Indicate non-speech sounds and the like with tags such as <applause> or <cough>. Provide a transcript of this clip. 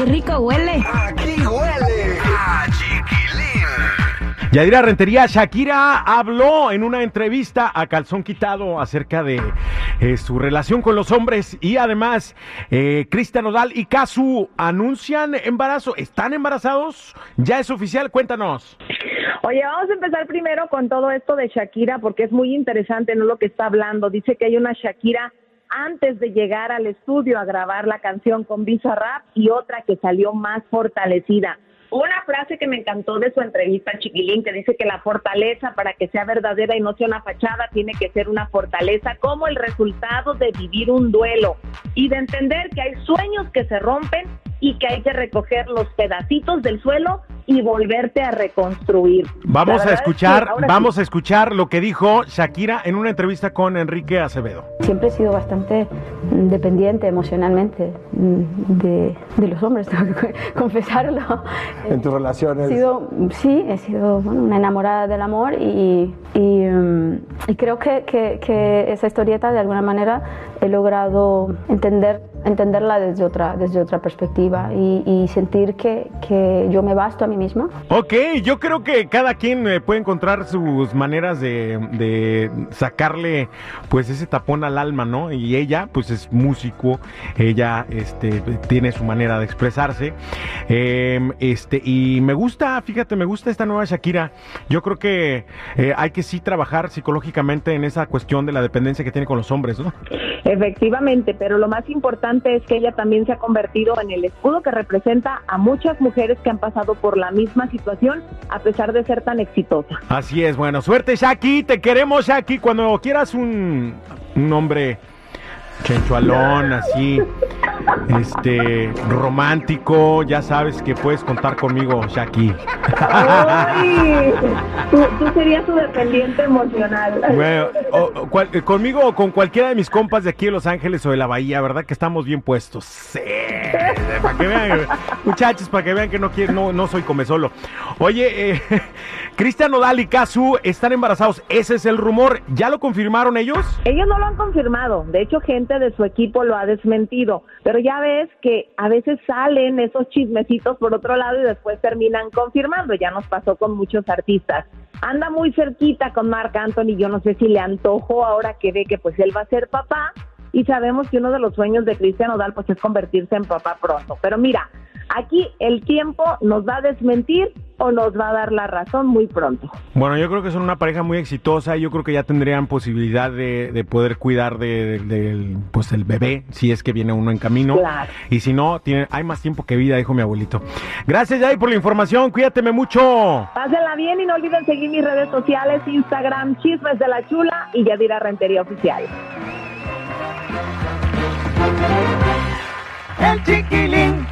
Qué rico huele. Aquí huele a chiquilín. Yadira Rentería, Shakira habló en una entrevista a Calzón Quitado acerca de eh, su relación con los hombres y además eh, Cristian Nodal y Kazu anuncian embarazo. ¿Están embarazados? ¿Ya es oficial? Cuéntanos. Oye, vamos a empezar primero con todo esto de Shakira porque es muy interesante no lo que está hablando. Dice que hay una Shakira antes de llegar al estudio a grabar la canción con Visa Rap y otra que salió más fortalecida. Una frase que me encantó de su entrevista, Chiquilín, que dice que la fortaleza para que sea verdadera y no sea una fachada tiene que ser una fortaleza como el resultado de vivir un duelo y de entender que hay sueños que se rompen y que hay que recoger los pedacitos del suelo y volverte a reconstruir. Vamos a verdad es que escuchar, sí- vamos a escuchar lo que dijo Shakira en una entrevista con Enrique Acevedo. Siempre he sido bastante mm, dependiente emocionalmente mm, de, de los hombres, <laughs> tengo que confesarlo. En tus He relaciones. sido, sí, he sido bueno, una enamorada del amor y, y, mm, y creo que, que- esa historieta de alguna manera he logrado entender, entenderla desde otra, desde otra perspectiva y, sentir que, que yo me basto a mí misma. Ok, yo creo que cada quien eh, puede encontrar sus maneras de, de sacarle pues ese tapón al alma, ¿no? Y ella pues es músico, ella este, tiene su manera de expresarse. Eh, este, y me gusta, fíjate, me gusta esta nueva Shakira. Yo creo que eh, hay que sí trabajar psicológicamente en esa cuestión de la dependencia que tiene con los hombres, ¿no? Efectivamente, pero lo más importante es que ella también se ha convertido en el escudo que representa a muchas mujeres que han pasado por la misma situación a pesar de ser tan exitosa. Así es, bueno, suerte Shaki, te queremos Shaki, cuando quieras un, un hombre chenchualón, así, este, romántico, ya sabes que puedes contar conmigo Shaki. ¡Ay! Tú, tú serías su dependiente emocional. Bueno, o- o cual- eh, conmigo o con cualquiera de mis compas de aquí de Los Ángeles o de la Bahía, ¿verdad? Que estamos bien puestos. Sí, para que vean, muchachos, para que vean que no quiero, no, no soy come solo. Oye, eh, Cristian Nodal y Kazu están embarazados. Ese es el rumor. ¿Ya lo confirmaron ellos? Ellos no lo han confirmado, de hecho gente de su equipo lo ha desmentido, pero ya ves que a veces salen esos chismecitos por otro lado y después terminan confirmando, ya nos pasó con muchos artistas. Anda muy cerquita con Marc Anthony, yo no sé si le antojó ahora que ve que pues él va a ser papá y sabemos que uno de los sueños de Cristian Odal pues es convertirse en papá pronto, pero mira, aquí el tiempo nos va a desmentir o nos va a dar la razón muy pronto. Bueno, yo creo que son una pareja muy exitosa y yo creo que ya tendrían posibilidad de, de poder cuidar de- de- del pues el bebé si es que viene uno en camino. Claro. Y si no, tiene, hay más tiempo que vida, dijo mi abuelito. Gracias, Yay, por la información. Cuídateme mucho. Pásenla bien y no olviden seguir mis redes sociales, Instagram, Chismes de la Chula y Yadira Rentería Oficial. El chiquilín.